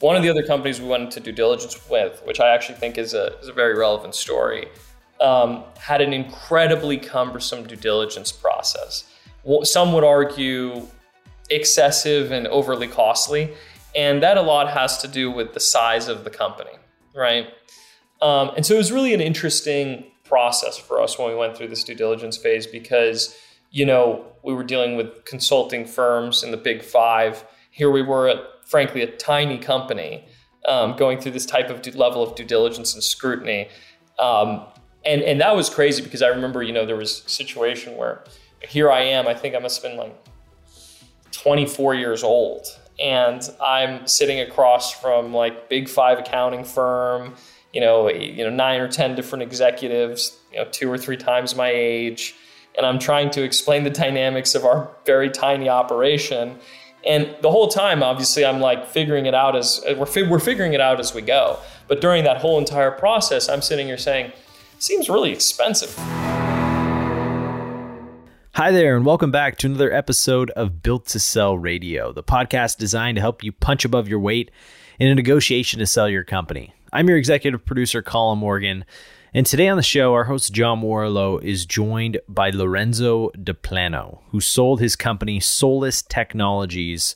One of the other companies we went into due diligence with, which I actually think is a, is a very relevant story, um, had an incredibly cumbersome due diligence process. Some would argue excessive and overly costly. And that a lot has to do with the size of the company, right? Um, and so it was really an interesting process for us when we went through this due diligence phase because, you know, we were dealing with consulting firms in the big five. Here we were at, frankly, a tiny company um, going through this type of level of due diligence and scrutiny. Um, and, and that was crazy because I remember, you know, there was a situation where here I am, I think I must have been like 24 years old and I'm sitting across from like big five accounting firm, you know, you know, nine or 10 different executives, you know, two or three times my age. And I'm trying to explain the dynamics of our very tiny operation. And the whole time, obviously, I'm like figuring it out as uh, we're, fi- we're figuring it out as we go. But during that whole entire process, I'm sitting here saying, seems really expensive. Hi there, and welcome back to another episode of Built to Sell Radio, the podcast designed to help you punch above your weight in a negotiation to sell your company. I'm your executive producer, Colin Morgan, and today on the show, our host, John Warrillow is joined by Lorenzo DePlano, who sold his company Solace Technologies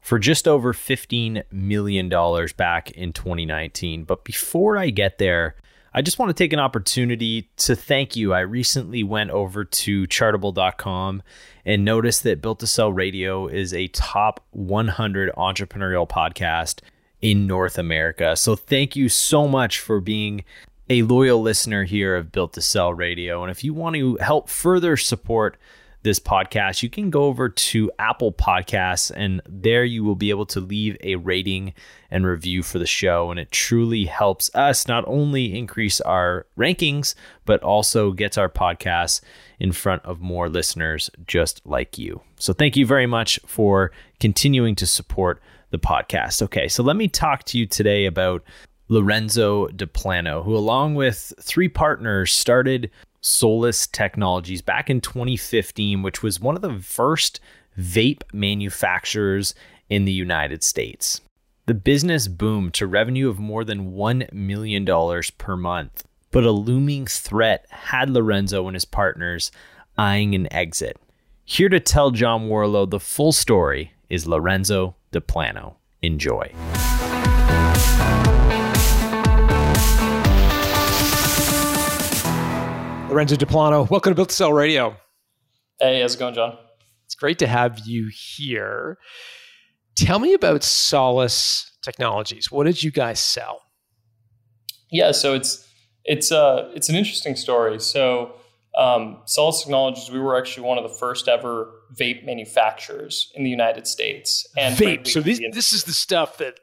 for just over $15 million back in 2019. But before I get there, I just want to take an opportunity to thank you. I recently went over to chartable.com and noticed that Built to Sell Radio is a top 100 entrepreneurial podcast in North America. So thank you so much for being a loyal listener here of Built to Sell Radio. And if you want to help further support this podcast, you can go over to Apple Podcasts and there you will be able to leave a rating and review for the show. And it truly helps us not only increase our rankings, but also gets our podcast in front of more listeners just like you. So thank you very much for continuing to support the podcast. Okay, so let me talk to you today about Lorenzo DePlano, who, along with three partners, started Solace Technologies back in 2015, which was one of the first vape manufacturers in the United States. The business boomed to revenue of more than $1 million per month, but a looming threat had Lorenzo and his partners eyeing an exit. Here to tell John Warrillow the full story is Lorenzo DePlano. Enjoy. Lorenzo DePlano, welcome to Built to Sell Radio. Hey, how's it going, John? It's great to have you here. Tell me about Solace Technologies. What did you guys sell? Yeah, so it's it's uh it's an interesting story. So um, Solace Technologies, we were actually one of the first ever vape manufacturers in the United States. And vape. So this, this is the stuff that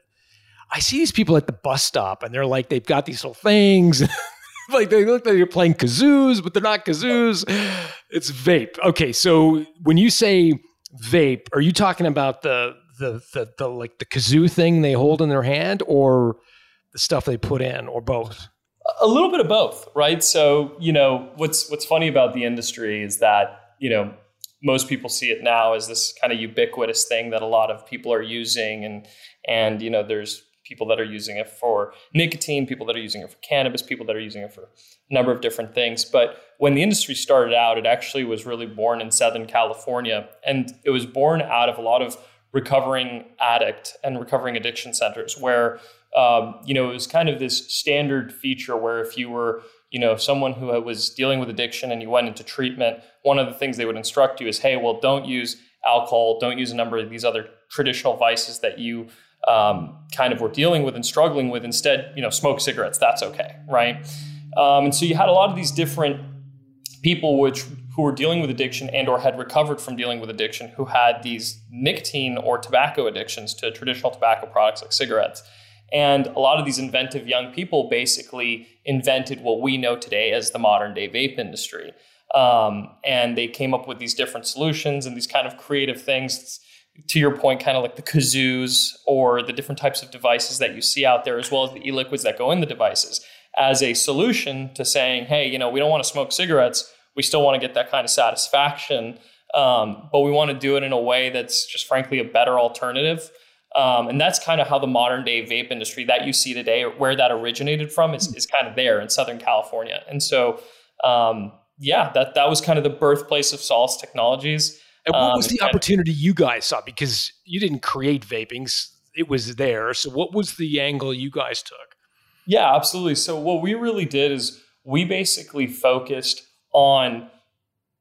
I see these people at the bus stop, and they're like, they've got these little things. like they look like you're playing kazoos, but they're not kazoos. It's vape. Okay, so when you say vape, are you talking about the the the, the like the kazoo thing they hold in their hand, or the stuff they put in, or both? A little bit of both, right? So you know what's what's funny about the industry is that you know most people see it now as this kind of ubiquitous thing that a lot of people are using and and you know there's people that are using it for nicotine, people that are using it for cannabis, people that are using it for a number of different things. But when the industry started out, it actually was really born in Southern California. And it was born out of a lot of recovering addict and recovering addiction centers where, um, you know, it was kind of this standard feature where if you were, you know, someone who was dealing with addiction and you went into treatment, one of the things they would instruct you is, hey, well, don't use alcohol, don't use a number of these other traditional vices that you um, kind of were dealing with and struggling with. Instead, you know, smoke cigarettes. That's okay, right? Um, and so you had a lot of these different people which who were dealing with addiction and or had recovered from dealing with addiction who had these nicotine or tobacco addictions to traditional tobacco products like cigarettes. And a lot of these inventive young people basically invented what we know today as the modern day vape industry. Um, and they came up with these different solutions and these kind of creative things to your point, kind of like the kazoos or the different types of devices that you see out there, as well as the e-liquids that go in the devices, as a solution to saying, hey, you know, we don't want to smoke cigarettes. We still want to get that kind of satisfaction, um, but we want to do it in a way that's just frankly a better alternative. Um, and that's kind of how the modern day vape industry that you see today, where that originated from, is, is kind of there in Southern California. And so, um, yeah, that that was kind of the birthplace of Solace Technologies. And what was um, the opportunity you guys saw? Because you didn't create vapings; it was there. So, what was the angle you guys took? Yeah, absolutely. So, what we really did is we basically focused on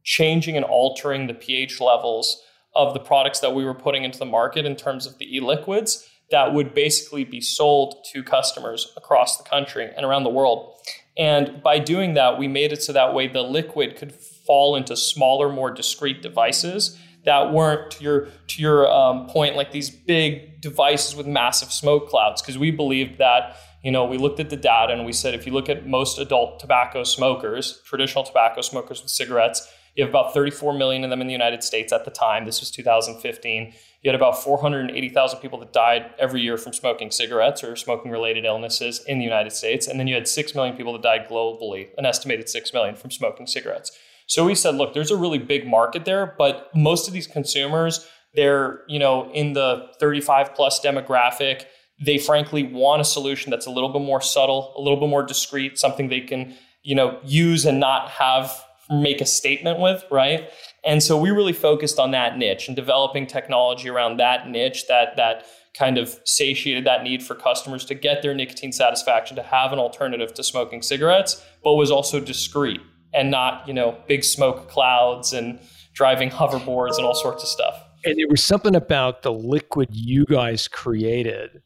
changing and altering the pH levels of the products that we were putting into the market in terms of the e-liquids that would basically be sold to customers across the country and around the world. And by doing that, we made it so that way the liquid could fall into smaller, more discrete devices that weren't to your to your um, point like these big devices with massive smoke clouds. Because we believed that you know we looked at the data and we said if you look at most adult tobacco smokers, traditional tobacco smokers with cigarettes, you have about 34 million of them in the United States at the time. This was 2015. You had about 480,000 people that died every year from smoking cigarettes or smoking related illnesses in the United States. And then you had 6 million people that died globally, an estimated 6 million from smoking cigarettes. So we said, look, there's a really big market there, but most of these consumers, they're, you know, in the 35 plus demographic. They frankly want a solution that's a little bit more subtle, a little bit more discreet, something they can, you know, use and not have make a statement with, right? And so we really focused on that niche and developing technology around that niche that that kind of satiated that need for customers to get their nicotine satisfaction to have an alternative to smoking cigarettes, but was also discreet and not, you know, big smoke clouds and driving hoverboards and all sorts of stuff. And there was something about the liquid you guys created.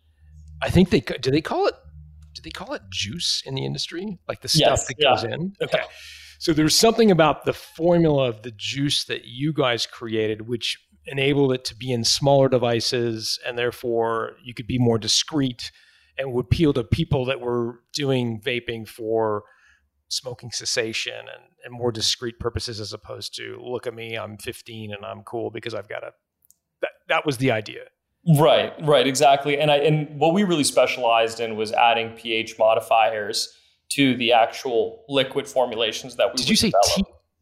I think they do they call it do they call it juice in the industry? Like the stuff yes, that goes in? Okay. So there's something about the formula of the juice that you guys created, which enabled it to be in smaller devices, and therefore you could be more discreet and would appeal to people that were doing vaping for smoking cessation and, and more discreet purposes as opposed to look at me, I'm 15 and I'm cool because I've got a that that was the idea. Right, right, exactly. And I and what we really specialized in was adding pH modifiers to the actual liquid formulations that we did you say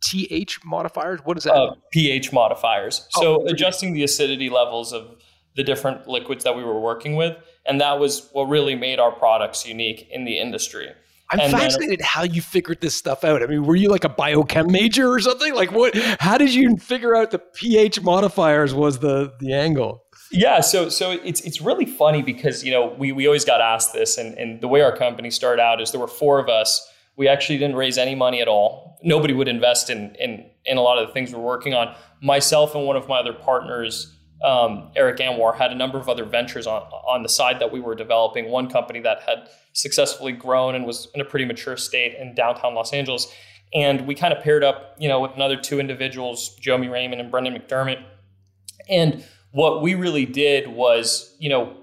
T- th modifiers? What is that? Uh, ph modifiers. Oh, so adjusting the acidity levels of the different liquids that we were working with and that was what really made our products unique in the industry I'm and fascinated then, how you figured this stuff out. I mean, were you like a biochem major or something? Like what how did you figure out the pH modifiers was the the angle? Yeah, so so it's it's really funny because you know we we always got asked this, and and the way our company started out is there were four of us. We actually didn't raise any money at all. Nobody would invest in in in a lot of the things we're working on. Myself and one of my other partners, um, Eric Anwar, had a number of other ventures on on the side that we were developing. One company that had successfully grown and was in a pretty mature state in downtown Los Angeles, and we kind of paired up, you know, with another two individuals, Jomi Raymond and Brendan McDermott, and what we really did was, you know,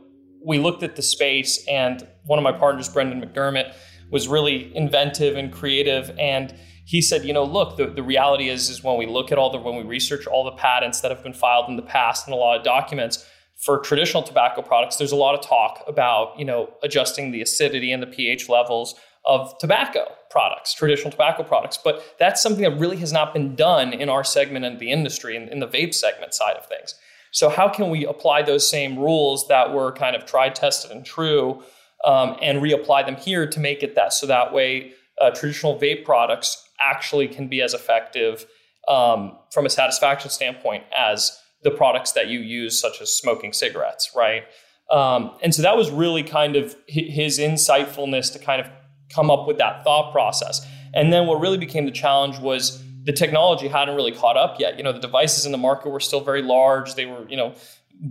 we looked at the space, and one of my partners, Brendan McDermott, was really inventive and creative. And he said, you know, look, the, the reality is, is when we look at all the, when we research all the patents that have been filed in the past and a lot of documents for traditional tobacco products, there's a lot of talk about, you know, adjusting the acidity and the pH levels of tobacco products, traditional tobacco products. But that's something that really has not been done in our segment of the industry, in, in the vape segment side of things. So, how can we apply those same rules that were kind of tried, tested, and true um, and reapply them here to make it that so that way uh, traditional vape products actually can be as effective um, from a satisfaction standpoint as the products that you use, such as smoking cigarettes, right? Um, and so that was really kind of his insightfulness to kind of come up with that thought process. And then what really became the challenge was the technology hadn't really caught up yet. You know, the devices in the market were still very large. They were, you know,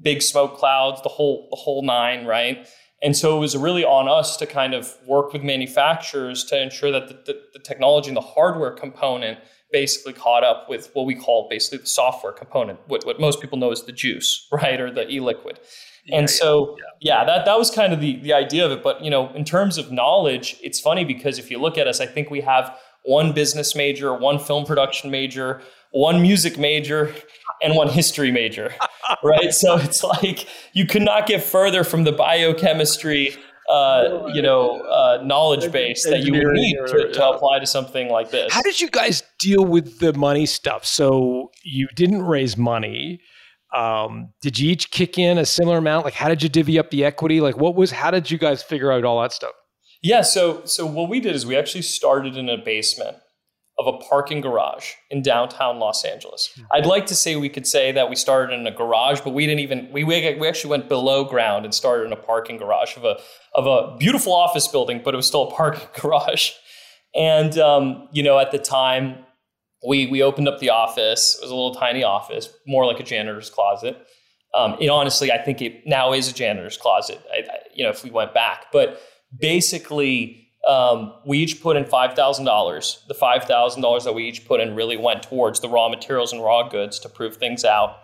big smoke clouds, the whole the whole nine, right? And so it was really on us to kind of work with manufacturers to ensure that the, the, the technology and the hardware component basically caught up with what we call basically the software component, what, what most people know as the juice, right, or the e-liquid. Yeah, and so, yeah. yeah, that that was kind of the the idea of it. But you know, in terms of knowledge, it's funny because if you look at us, I think we have one business major, one film production major, one music major, and one history major, right? so it's like you could not get further from the biochemistry, uh, you know, uh, knowledge base that you would need to, to apply to something like this. How did you guys deal with the money stuff? So you didn't raise money. Um, did you each kick in a similar amount? Like, how did you divvy up the equity? Like, what was? How did you guys figure out all that stuff? Yeah, so so what we did is we actually started in a basement of a parking garage in downtown Los Angeles. Hmm. I'd like to say we could say that we started in a garage, but we didn't even we we actually went below ground and started in a parking garage of a of a beautiful office building, but it was still a parking garage. And um, you know, at the time, we we opened up the office. It was a little tiny office, more like a janitor's closet. Um, it honestly, I think it now is a janitor's closet. I, I, you know, if we went back, but basically, um, we each put in five thousand dollars. The five thousand dollars that we each put in really went towards the raw materials and raw goods to prove things out.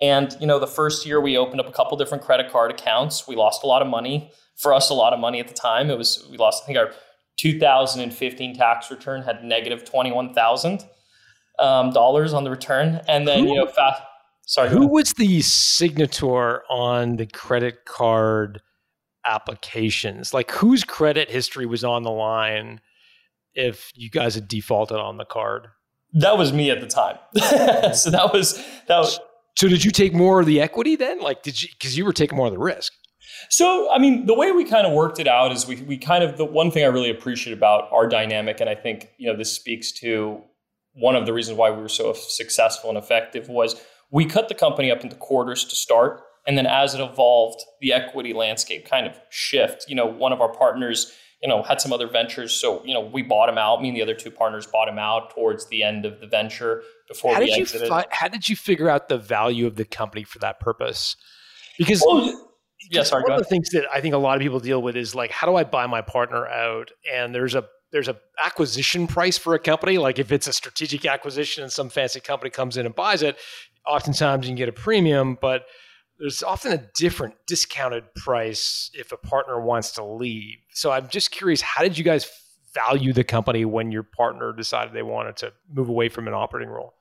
And you know, the first year we opened up a couple different credit card accounts. We lost a lot of money. For us, a lot of money at the time. It was we lost. I think our 2015 tax return had negative negative twenty one thousand um, dollars on the return, and then who, you know, fast. Sorry, who was the signator on the credit card applications? Like, whose credit history was on the line if you guys had defaulted on the card? That was me at the time. so that was that was. So did you take more of the equity then? Like, did you because you were taking more of the risk? So, I mean, the way we kind of worked it out is we, we kind of, the one thing I really appreciate about our dynamic, and I think, you know, this speaks to one of the reasons why we were so successful and effective was we cut the company up into quarters to start. And then as it evolved, the equity landscape kind of shift. You know, one of our partners, you know, had some other ventures. So, you know, we bought him out. Me and the other two partners bought him out towards the end of the venture before how we did exited. You fi- how did you figure out the value of the company for that purpose? Because well, yeah, one of the things that I think a lot of people deal with is like, how do I buy my partner out? And there's a there's a acquisition price for a company. Like if it's a strategic acquisition and some fancy company comes in and buys it, oftentimes you can get a premium, but there's often a different discounted price if a partner wants to leave. So I'm just curious, how did you guys value the company when your partner decided they wanted to move away from an operating role?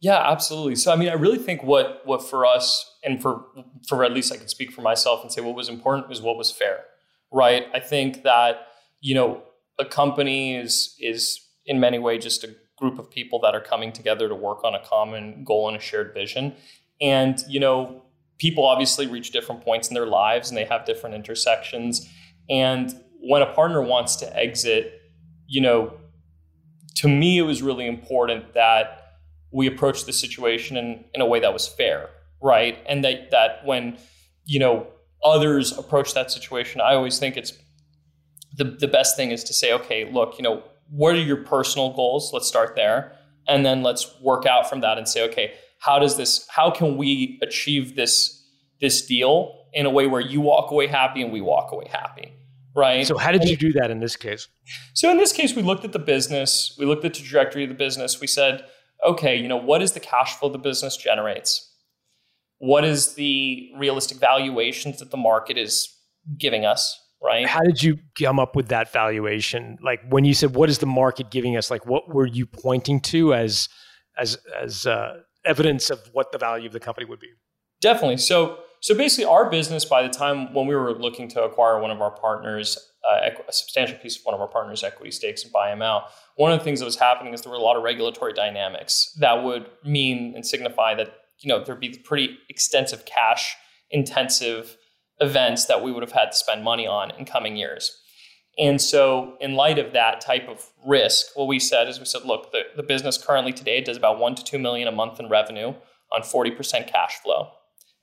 Yeah, absolutely. So I mean, I really think what what for us and for for at least I can speak for myself and say what was important was what was fair. Right? I think that, you know, a company is is in many ways just a group of people that are coming together to work on a common goal and a shared vision. And you know, people obviously reach different points in their lives and they have different intersections. And when a partner wants to exit, you know, to me it was really important that we approach the situation in, in a way that was fair, right? And that that when, you know, others approach that situation, I always think it's the, the best thing is to say, okay, look, you know, what are your personal goals? Let's start there. And then let's work out from that and say, okay, how does this, how can we achieve this, this deal in a way where you walk away happy and we walk away happy? Right. So how did you do that in this case? So in this case, we looked at the business, we looked at the trajectory of the business. We said, okay, you know, what is the cash flow the business generates? What is the realistic valuations that the market is giving us? right? How did you come up with that valuation? Like when you said, "What is the market giving us?" Like what were you pointing to as as as uh, evidence of what the value of the company would be? Definitely. So so basically, our business by the time when we were looking to acquire one of our partners, uh, a substantial piece of one of our partners' equity stakes and buy them out. One of the things that was happening is there were a lot of regulatory dynamics that would mean and signify that you know there'd be pretty extensive cash intensive events that we would have had to spend money on in coming years. And so, in light of that type of risk, what we said is we said, look, the, the business currently today does about one to two million a month in revenue on 40% cash flow.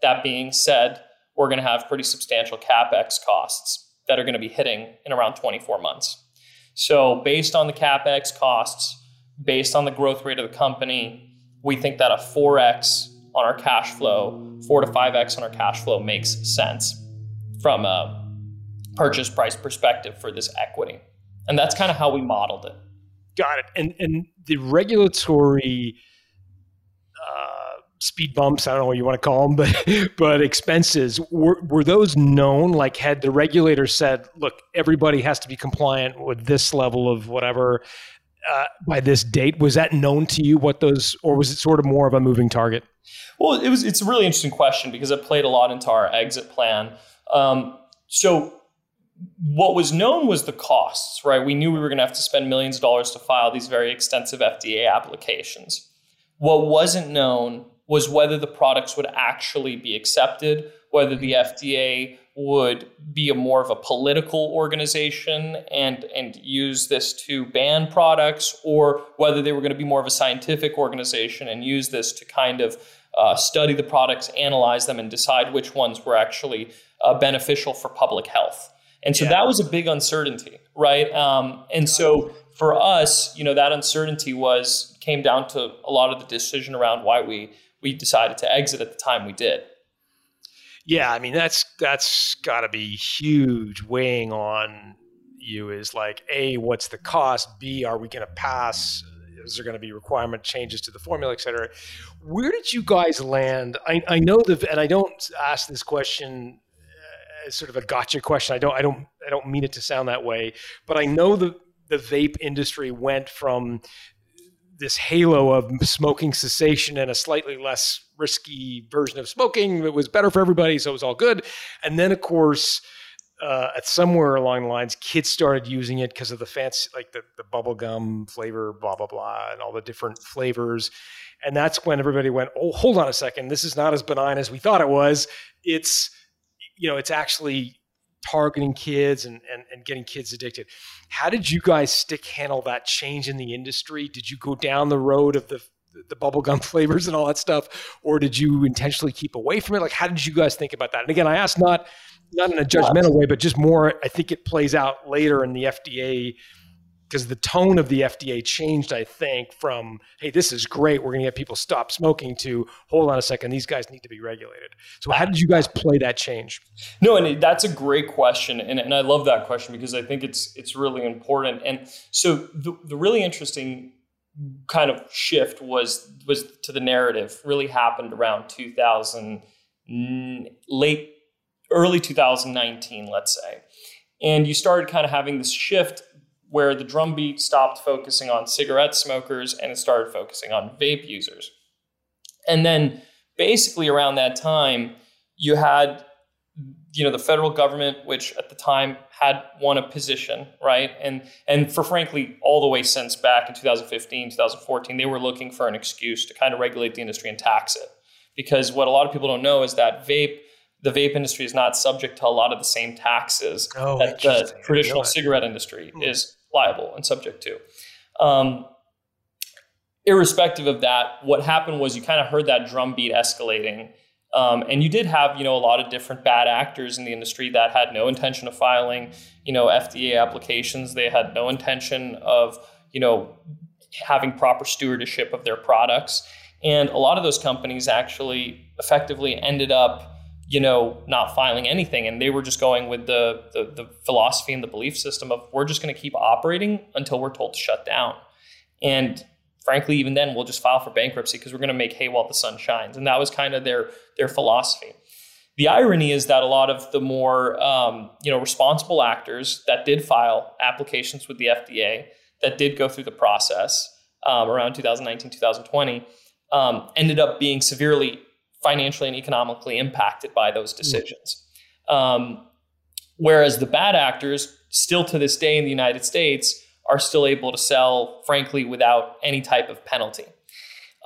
That being said, we're going to have pretty substantial capex costs that are going to be hitting in around 24 months. So, based on the capex costs, based on the growth rate of the company, we think that a 4x on our cash flow, 4 to 5x on our cash flow makes sense from a purchase price perspective for this equity. And that's kind of how we modeled it. Got it. And and the regulatory uh, speed bumps, I don't know what you want to call them, but but expenses were were those known? Like had the regulator said, look, everybody has to be compliant with this level of whatever uh, by this date? Was that known to you? What those, or was it sort of more of a moving target? Well, it was. It's a really interesting question because it played a lot into our exit plan. Um, so what was known was the costs, right? We knew we were going to have to spend millions of dollars to file these very extensive FDA applications. What wasn't known was whether the products would actually be accepted, whether the FDA would be a more of a political organization and and use this to ban products, or whether they were going to be more of a scientific organization and use this to kind of uh, study the products, analyze them, and decide which ones were actually uh, beneficial for public health. And so yeah. that was a big uncertainty, right? Um, and so for us, you know, that uncertainty was came down to a lot of the decision around why we we decided to exit at the time we did. Yeah, I mean that's that's got to be huge weighing on you is like a what's the cost b are we going to pass is there going to be requirement changes to the formula et cetera where did you guys land i, I know the and i don't ask this question sort of a gotcha question i don't i don't i don't mean it to sound that way but i know the the vape industry went from this halo of smoking cessation and a slightly less risky version of smoking that was better for everybody, so it was all good. And then, of course, uh, at somewhere along the lines, kids started using it because of the fancy, like the, the bubble gum flavor, blah, blah, blah, and all the different flavors. And that's when everybody went, oh, hold on a second. This is not as benign as we thought it was. It's, you know, it's actually targeting kids and, and, and getting kids addicted. How did you guys stick handle that change in the industry? Did you go down the road of the the bubblegum flavors and all that stuff, or did you intentionally keep away from it? Like, how did you guys think about that? And again, I asked not not in a judgmental way, but just more. I think it plays out later in the FDA because the tone of the FDA changed, I think, from, hey, this is great, we're going to get people stop smoking to, hold on a second, these guys need to be regulated. So, how did you guys play that change? No, and that's a great question. And, and I love that question because I think it's, it's really important. And so, the, the really interesting kind of shift was was to the narrative really happened around 2000 late early 2019 let's say and you started kind of having this shift where the drumbeat stopped focusing on cigarette smokers and it started focusing on vape users. And then basically around that time, you had you know the federal government which at the time had won a position right? And and for frankly all the way since back in 2015 2014 they were looking for an excuse to kind of regulate the industry and tax it. Because what a lot of people don't know is that vape the vape industry is not subject to a lot of the same taxes oh, that the traditional cigarette industry mm. is liable and subject to. Um, irrespective of that, what happened was you kind of heard that drumbeat escalating. Um, and you did have, you know, a lot of different bad actors in the industry that had no intention of filing, you know, FDA applications. They had no intention of, you know, having proper stewardship of their products. And a lot of those companies actually effectively ended up you know, not filing anything. And they were just going with the, the, the philosophy and the belief system of we're just going to keep operating until we're told to shut down. And frankly, even then, we'll just file for bankruptcy because we're going to make hay while the sun shines. And that was kind of their their philosophy. The irony is that a lot of the more um, you know responsible actors that did file applications with the FDA that did go through the process um, around 2019 2020 um, ended up being severely financially and economically impacted by those decisions. Um, whereas the bad actors, still to this day in the United States, are still able to sell, frankly, without any type of penalty.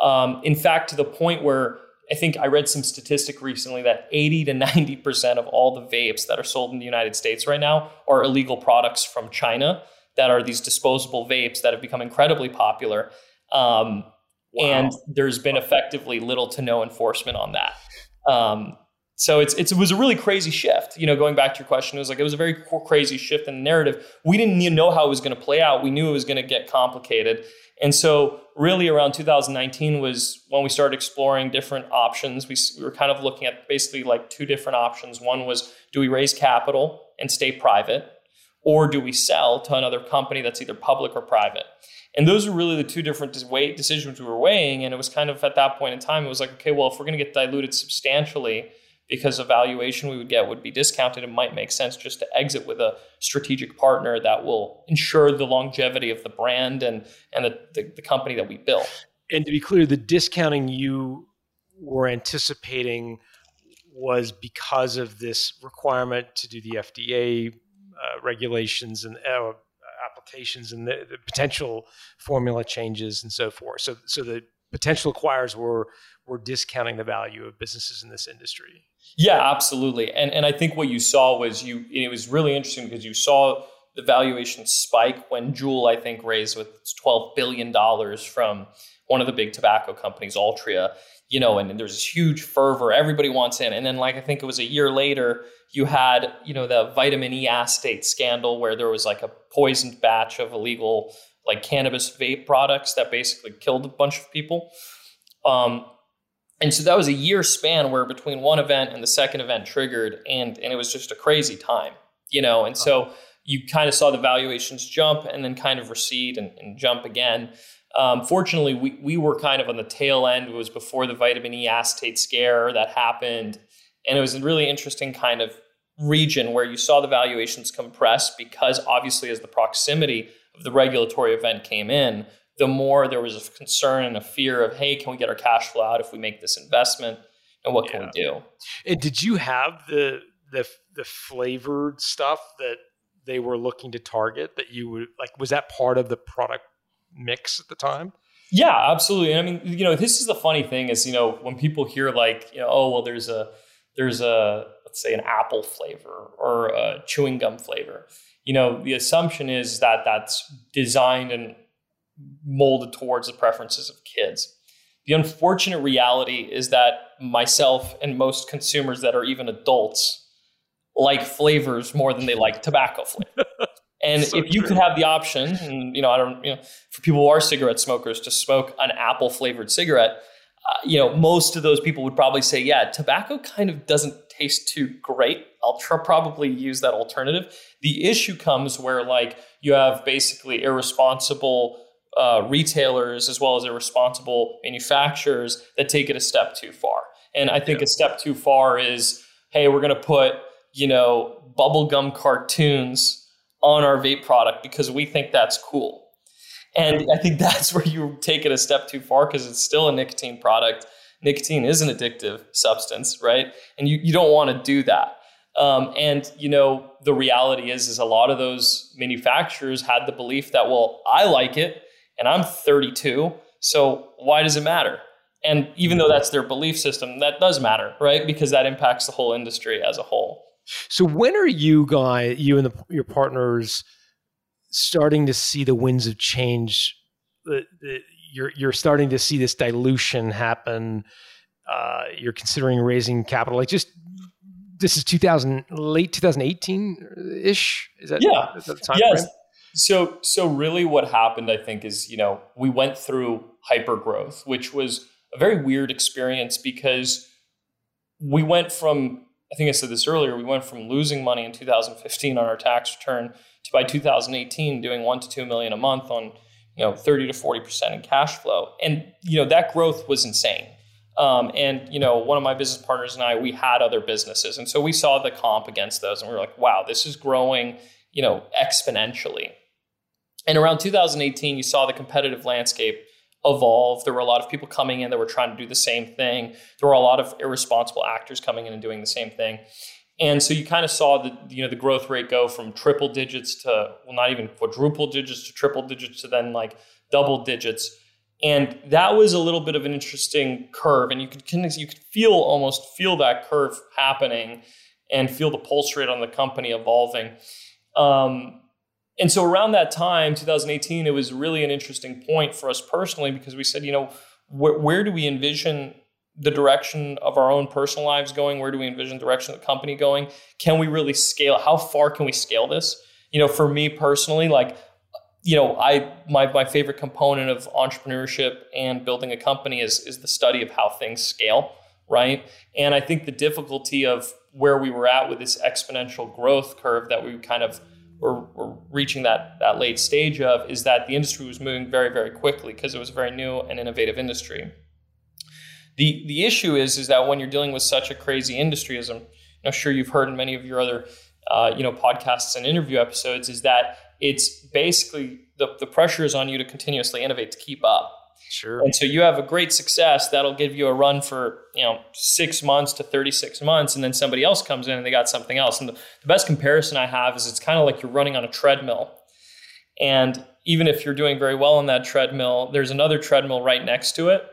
Um, in fact, to the point where I think I read some statistic recently that 80 to 90% of all the vapes that are sold in the United States right now are illegal products from China that are these disposable vapes that have become incredibly popular. Um, Wow. And there's been effectively little to no enforcement on that. Um, so it's, it's, it was a really crazy shift. You know, going back to your question, it was like it was a very crazy shift in the narrative. We didn't even know how it was going to play out. We knew it was going to get complicated. And so, really, around 2019 was when we started exploring different options. We, we were kind of looking at basically like two different options. One was do we raise capital and stay private, or do we sell to another company that's either public or private? And those were really the two different weight decisions we were weighing. And it was kind of at that point in time, it was like, okay, well, if we're going to get diluted substantially because the valuation we would get would be discounted, it might make sense just to exit with a strategic partner that will ensure the longevity of the brand and, and the, the, the company that we built. And to be clear, the discounting you were anticipating was because of this requirement to do the FDA uh, regulations and uh, and the, the, potential formula changes and so forth. So, so the potential acquirers were were discounting the value of businesses in this industry. Yeah, absolutely. And and I think what you saw was you it was really interesting because you saw the valuation spike when Juul, I think, raised with twelve billion dollars from one of the big tobacco companies, Altria. You know, and, and there's this huge fervor. Everybody wants in. And then, like I think it was a year later, you had you know the vitamin E acetate scandal where there was like a poisoned batch of illegal like cannabis vape products that basically killed a bunch of people. Um, and so that was a year span where between one event and the second event triggered, and and it was just a crazy time, you know. And so you kind of saw the valuations jump and then kind of recede and, and jump again. Um, fortunately, we we were kind of on the tail end. It was before the vitamin E acetate scare that happened, and it was a really interesting kind of region where you saw the valuations compress because obviously as the proximity of the regulatory event came in, the more there was a concern and a fear of, hey, can we get our cash flow out if we make this investment? And what yeah. can we do? And did you have the the the flavored stuff that they were looking to target that you would like was that part of the product mix at the time? Yeah, absolutely. I mean, you know, this is the funny thing is, you know, when people hear like, you know, oh, well, there's a there's a let's say an apple flavor or a chewing gum flavor. You know, the assumption is that that's designed and molded towards the preferences of kids. The unfortunate reality is that myself and most consumers that are even adults like flavors more than they like tobacco flavor. And so if you true. could have the option, and you know, I don't, you know, for people who are cigarette smokers to smoke an apple flavored cigarette, uh, you know, most of those people would probably say, yeah, tobacco kind of doesn't taste too great. I'll tr- probably use that alternative. The issue comes where like you have basically irresponsible uh, retailers as well as irresponsible manufacturers that take it a step too far. And I think yeah. a step too far is, hey, we're going to put you know bubblegum cartoons on our vape product because we think that's cool. And I think that's where you take it a step too far because it's still a nicotine product. Nicotine is an addictive substance, right? And you, you don't want to do that. Um, and you know the reality is is a lot of those manufacturers had the belief that well I like it and I'm 32, so why does it matter? And even though that's their belief system, that does matter, right? Because that impacts the whole industry as a whole. So when are you guy, you and the, your partners, starting to see the winds of change? The, the, you're you're starting to see this dilution happen. Uh, you're considering raising capital. Like just this is 2000 late 2018 ish. Is that yeah? Is that the yes. Frame? So so really, what happened, I think, is you know we went through hyper growth, which was a very weird experience because we went from I think I said this earlier. We went from losing money in 2015 on our tax return to by 2018 doing one to two million a month on you know 30 to 40 percent in cash flow, and you know that growth was insane. Um, and you know, one of my business partners and I, we had other businesses, and so we saw the comp against those, and we were like, "Wow, this is growing, you know, exponentially." And around 2018, you saw the competitive landscape evolve. There were a lot of people coming in that were trying to do the same thing. There were a lot of irresponsible actors coming in and doing the same thing. And so you kind of saw the you know the growth rate go from triple digits to well not even quadruple digits to triple digits to then like double digits. And that was a little bit of an interesting curve, and you could you could feel almost feel that curve happening, and feel the pulse rate on the company evolving. Um, and so around that time, 2018, it was really an interesting point for us personally because we said, you know, wh- where do we envision the direction of our own personal lives going? Where do we envision the direction of the company going? Can we really scale? How far can we scale this? You know, for me personally, like, you know, I my my favorite component of entrepreneurship and building a company is is the study of how things scale, right? And I think the difficulty of where we were at with this exponential growth curve that we kind of or, or reaching that that late stage of is that the industry was moving very very quickly because it was a very new and innovative industry. The the issue is is that when you're dealing with such a crazy industry, as I'm, I'm sure you've heard in many of your other uh, you know podcasts and interview episodes, is that it's basically the, the pressure is on you to continuously innovate to keep up. Sure. And so you have a great success that'll give you a run for, you know, six months to 36 months. And then somebody else comes in and they got something else. And the, the best comparison I have is it's kind of like you're running on a treadmill. And even if you're doing very well on that treadmill, there's another treadmill right next to it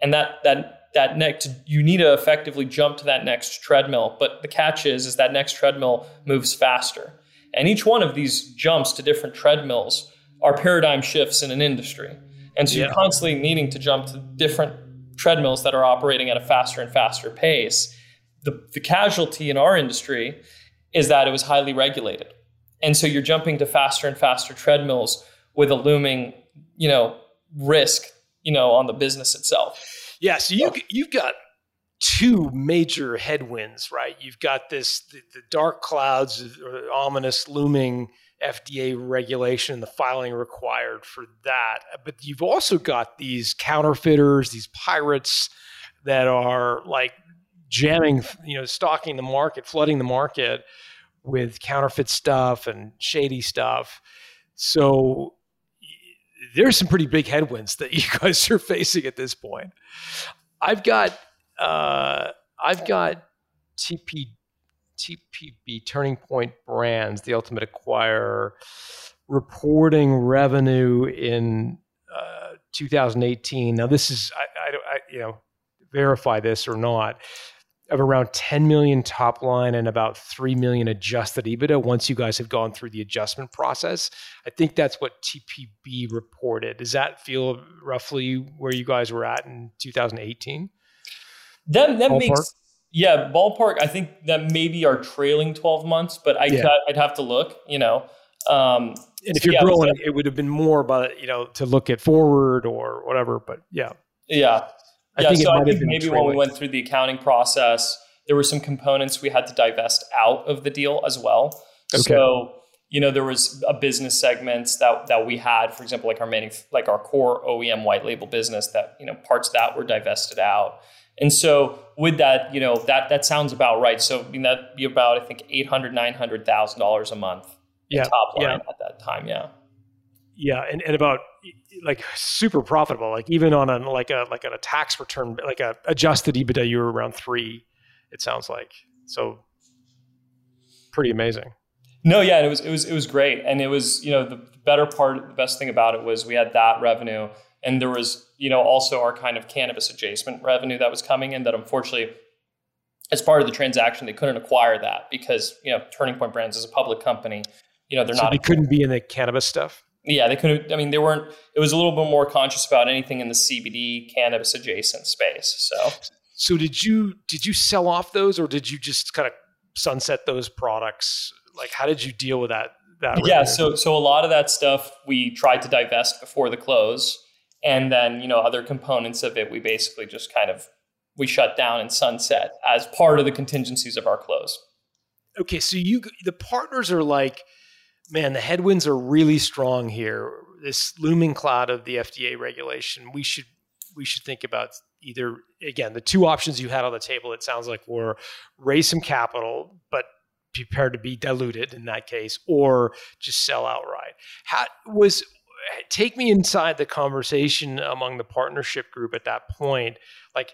and that that that next you need to effectively jump to that next treadmill. But the catch is is that next treadmill moves faster, and each one of these jumps to different treadmills are paradigm shifts in an industry, and so yeah. you're constantly needing to jump to different treadmills that are operating at a faster and faster pace. The, the casualty in our industry is that it was highly regulated. And so you're jumping to faster and faster treadmills with a looming, you know, risk, you know, on the business itself. Yeah, so you you've got two major headwinds, right? You've got this the, the dark clouds, uh, ominous looming FDA regulation, and the filing required for that. But you've also got these counterfeiters, these pirates that are like jamming, you know, stocking the market, flooding the market with counterfeit stuff and shady stuff. So there's some pretty big headwinds that you guys are facing at this point. I've got uh, I've got TP TPB Turning Point Brands, the ultimate acquirer, reporting revenue in uh, 2018. Now this is I, I, I you know verify this or not of around 10 million top line and about 3 million adjusted EBITDA once you guys have gone through the adjustment process. I think that's what TPB reported. Does that feel roughly where you guys were at in 2018? That that makes yeah, ballpark. I think that maybe our trailing 12 months, but I yeah. I'd have to look, you know. Um, and if you're yeah, growing, it would have been more about, you know, to look at forward or whatever, but yeah. Yeah. I yeah, think so I think maybe when we went through the accounting process, there were some components we had to divest out of the deal as well. Okay. So, you know, there was a business segments that that we had, for example, like our manuf- like our core OEM white label business that, you know, parts that were divested out. And so with that, you know, that that sounds about right. So I mean that'd be about I think eight hundred, nine hundred thousand dollars a month yeah, top line yeah. at that time. Yeah. Yeah, and, and about like super profitable. Like even on a like a like on a tax return, like a adjusted EBITDA, you were around three. It sounds like so pretty amazing. No, yeah, it was it was it was great, and it was you know the better part, the best thing about it was we had that revenue, and there was you know also our kind of cannabis adjacent revenue that was coming in that unfortunately. As part of the transaction, they couldn't acquire that because you know Turning Point Brands is a public company. You know they're so not. They couldn't be in the cannabis stuff yeah, they couldn't. I mean, they weren't. It was a little bit more conscious about anything in the CBD cannabis adjacent space. So, so did you did you sell off those, or did you just kind of sunset those products? Like, how did you deal with that? That yeah. So, so a lot of that stuff we tried to divest before the close, and then you know other components of it we basically just kind of we shut down and sunset as part of the contingencies of our close. Okay, so you the partners are like man, the headwinds are really strong here. This looming cloud of the FDA regulation. We should we should think about either again the two options you had on the table. It sounds like were raise some capital, but prepared to be diluted in that case, or just sell outright. How was take me inside the conversation among the partnership group at that point, like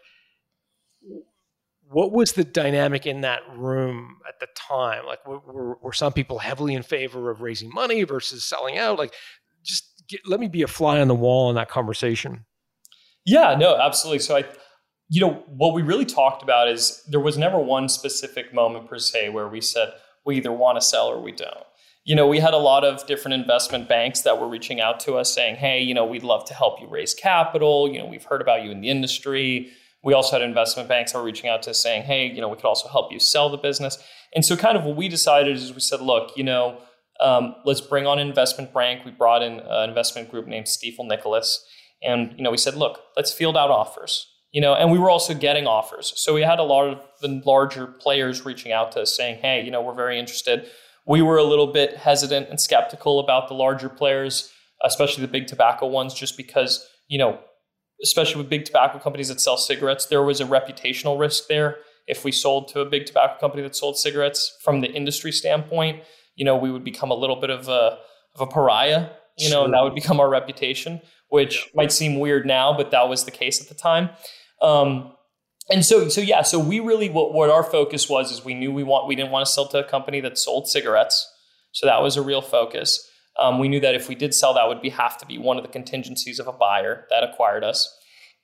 what was the dynamic in that room at the time? Like, were, were some people heavily in favor of raising money versus selling out? Like, just get, let me be a fly on the wall in that conversation. Yeah, no, absolutely. So I, you know, what we really talked about is there was never one specific moment per se where we said we either want to sell or we don't. You know, we had a lot of different investment banks that were reaching out to us saying, "Hey, you know, we'd love to help you raise capital. You know, we've heard about you in the industry." We also had investment banks that were reaching out to us saying, hey, you know, we could also help you sell the business. And so kind of what we decided is we said, look, you know, um, let's bring on an investment bank. We brought in an investment group named Stifel Nicolaus. And, you know, we said, look, let's field out offers. You know, and we were also getting offers. So we had a lot of the larger players reaching out to us saying, hey, you know, we're very interested. We were a little bit hesitant and skeptical about the larger players, especially the big tobacco ones, just because, you know, especially with big tobacco companies that sell cigarettes, there was a reputational risk there. If we sold to a big tobacco company that sold cigarettes from the industry standpoint, you know, we would become a little bit of a, of a pariah, you know, sure. and that would become our reputation, which yeah. might seem weird now, but that was the case at the time. Um, and so, so yeah, so we really, what, what our focus was is we knew we want, we didn't want to sell to a company that sold cigarettes. So that was a real focus. Um, we knew that if we did sell, that would be have to be one of the contingencies of a buyer that acquired us.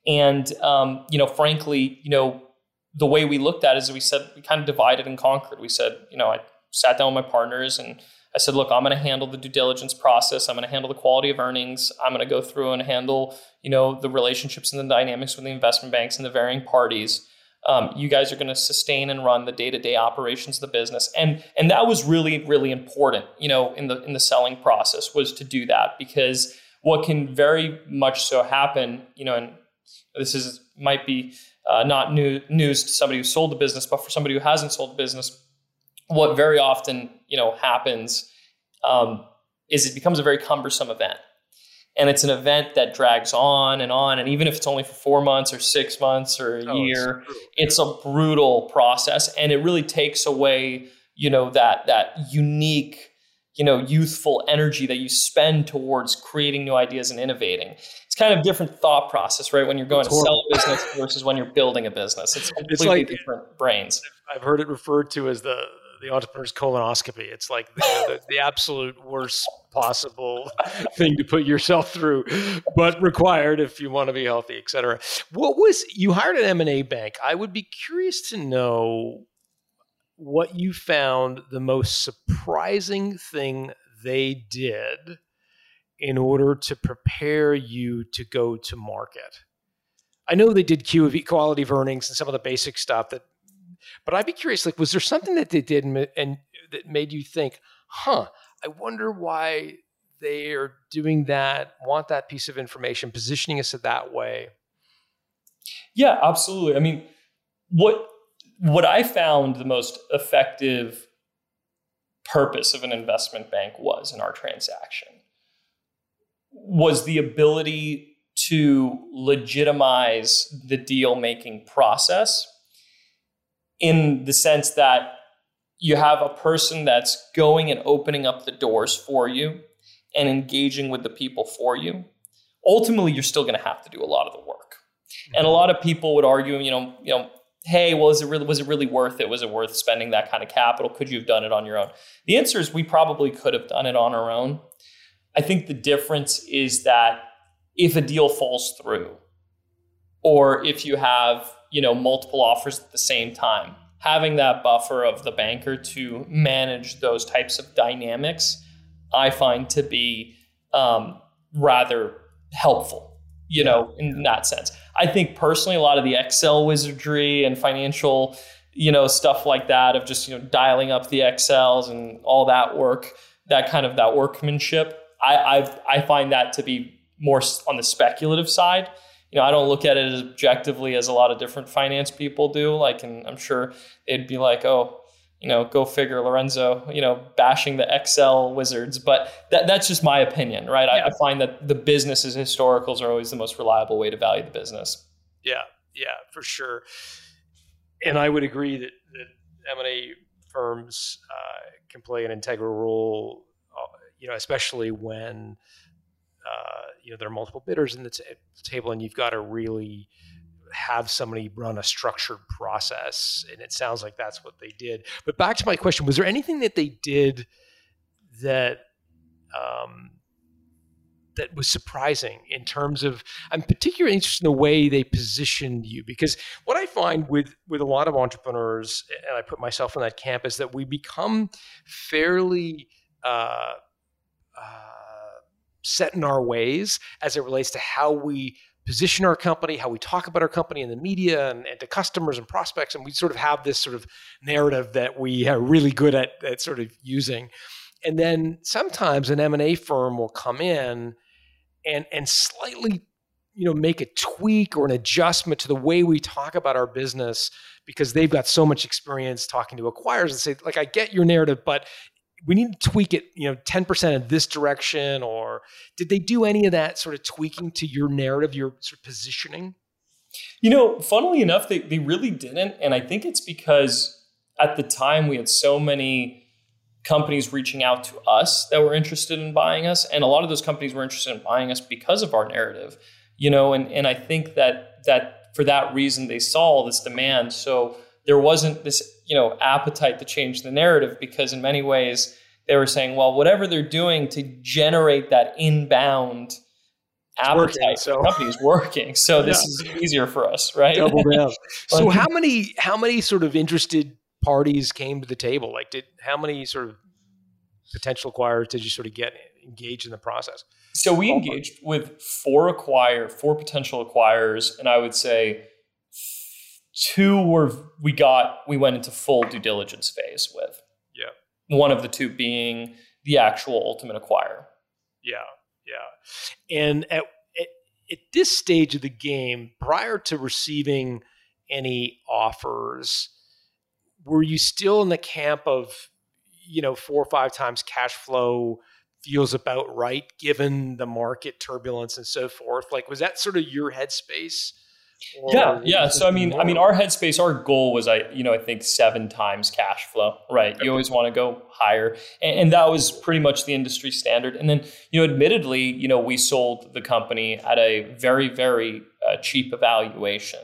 And um, you know, frankly, you know, the way we looked at it is we said we kind of divided and conquered. We said, you know, I sat down with my partners and I said, look, I'm going to handle the due diligence process. I'm going to handle the quality of earnings. I'm going to go through and handle, you know, the relationships and the dynamics with the investment banks and the varying parties. Um, you guys are going to sustain and run the day-to-day operations of the business, and and that was really really important, you know, in the in the selling process was to do that because what can very much so happen, you know, and this is might be uh, not new, news to somebody who sold the business, but for somebody who hasn't sold the business, what very often you know happens um, is it becomes a very cumbersome event. And it's an event that drags on and on and even if it's only for four months or six months or a oh, year it's, it's a brutal process and it really takes away you know that that unique you know youthful energy that you spend towards creating new ideas and innovating. It's kind of different thought process right when you're going to sell a business versus when you're building a business. It's completely it's like, different brains. I've heard it referred to as the the entrepreneur's colonoscopy. It's like the, the, the, absolute worst possible thing to put yourself through, but required if you want to be healthy, et cetera. What was you hired an M and A bank? I would be curious to know what you found the most surprising thing they did in order to prepare you to go to market. I know they did Q of quality of earnings and some of the basic stuff that but I'd be curious, like, was there something that they did and, and that made you think, huh, I wonder why they are doing that, want that piece of information, positioning us that way? Yeah, absolutely. I mean, what what I found the most effective purpose of an investment bank was in our transaction was the ability to legitimize the deal making process in the sense that you have a person that's going and opening up the doors for you and engaging with the people for you. Ultimately, you're still going to have to do a lot of the work. Mm-hmm. And a lot of people would argue, you know, you know, hey, well, is it really was it really worth it? Was it worth spending that kind of capital? Could you have done it on your own? The answer is we probably could have done it on our own. I think the difference is that if a deal falls through, or if you have you know multiple offers at the same time. Having that buffer of the banker to manage those types of dynamics i find to be um, rather helpful you know in that sense. I think personally a lot of the excel wizardry and financial you know stuff like that of just you know dialing up the excels and all that work that kind of that workmanship i i, I find that to be more on the speculative side you know, I don't look at it as objectively as a lot of different finance people do. Like, and I'm sure it'd be like, oh, you know, go figure, Lorenzo, you know, bashing the Excel wizards. But that, that's just my opinion, right? Yeah. I, I, find that the business's historicals are always the most reliable way to value the business. Yeah, yeah, for sure. And I would agree that, that M&A firms uh, can play an integral role, uh, you know, especially when uh, you know there are multiple bidders in the t- table, and you've got to really have somebody run a structured process. And it sounds like that's what they did. But back to my question: Was there anything that they did that um, that was surprising in terms of I'm particularly interested in the way they positioned you because what I find with with a lot of entrepreneurs and I put myself in that camp is that we become fairly uh, uh, set in our ways as it relates to how we position our company, how we talk about our company in the media and, and, to customers and prospects. And we sort of have this sort of narrative that we are really good at, at sort of using. And then sometimes an M&A firm will come in and, and slightly you know make a tweak or an adjustment to the way we talk about our business because they've got so much experience talking to acquirers and say like i get your narrative but we need to tweak it, you know, 10% in this direction? Or did they do any of that sort of tweaking to your narrative, your sort of positioning? You know, funnily enough, they, they really didn't. And I think it's because at the time we had so many companies reaching out to us that were interested in buying us. And a lot of those companies were interested in buying us because of our narrative, you know, and, and I think that that for that reason they saw this demand. So there wasn't this you know appetite to change the narrative because in many ways they were saying well whatever they're doing to generate that inbound appetite working, so. is working. So this yeah. is easier for us, right? Double down. so how many how many sort of interested parties came to the table? Like did how many sort of potential acquirers did you sort of get engaged in the process? So we engaged with four acquire four potential acquirers, and I would say two were we got we went into full due diligence phase with. Yeah. One of the two being the actual ultimate acquirer. Yeah, yeah. And at, at, at this stage of the game, prior to receiving any offers, were you still in the camp of you know four or five times cash flow feels about right given the market turbulence and so forth like was that sort of your headspace yeah yeah so i mean more? i mean our headspace our goal was i you know i think seven times cash flow right you always want to go higher and, and, that was pretty much the industry standard and then you know admittedly you know we sold the company at a very very uh, cheap evaluation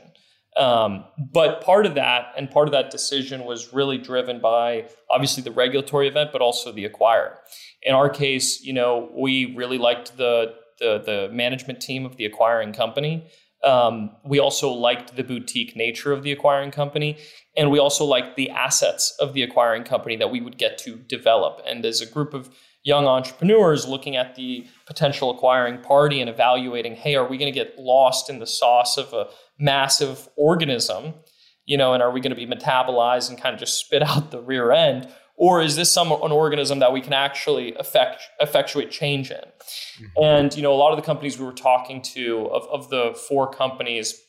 um, but part of that and part of that decision was really driven by obviously the regulatory event, but also the acquirer. In our case, you know, we really liked the the, the management team of the acquiring company. Um, we also liked the boutique nature of the acquiring company, and we also liked the assets of the acquiring company that we would get to develop. And as a group of young entrepreneurs looking at the potential acquiring party and evaluating, hey, are we going to get lost in the sauce of a massive organism, you know, and are we going to be metabolized and kind of just spit out the rear end? Or is this some an organism that we can actually effect, effectuate change in? Mm-hmm. And you know, a lot of the companies we were talking to, of, of the four companies,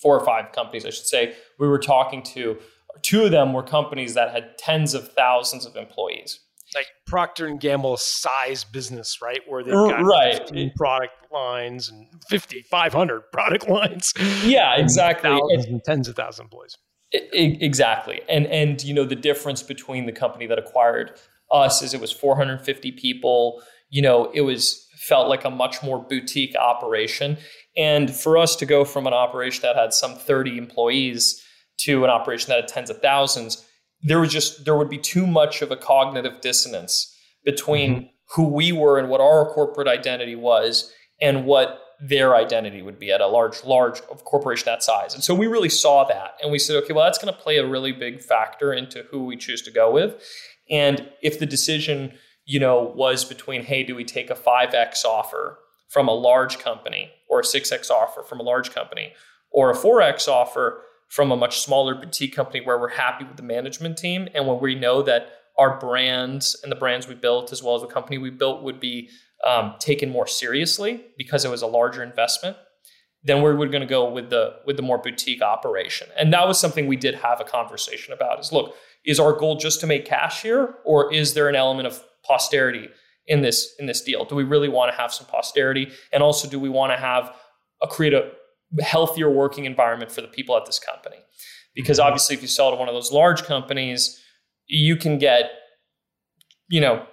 four or five companies, I should say, we were talking to, two of them were companies that had tens of thousands of employees like Procter and Gamble size business, right? Where they've got right. 15 product lines and 50, 500 product lines. Yeah, exactly. Thousands and, and tens of thousands of employees. Exactly. And and you know the difference between the company that acquired us is it was 450 people. You know, it was felt like a much more boutique operation. And for us to go from an operation that had some 30 employees to an operation that had tens of thousands, there was just there would be too much of a cognitive dissonance between mm-hmm. who we were and what our corporate identity was and what their identity would be at a large large corporation that size. And so we really saw that and we said okay well that's going to play a really big factor into who we choose to go with. And if the decision you know was between hey do we take a 5x offer from a large company or a 6x offer from a large company or a 4x offer from a much smaller boutique company where we're happy with the management team? And when we know that our brands and the brands we built as well as the company we built would be um, taken more seriously because it was a larger investment then we're, we're going to go with the with the more boutique operation and that was something we did have a conversation about is look is our goal just to make cash here or is there an element of posterity in this in this deal do we really want to have some posterity and also do we want to have a create a healthier working environment for the people at this company. Because mm-hmm. obviously, if you sell to one of those large companies, you can get, you know,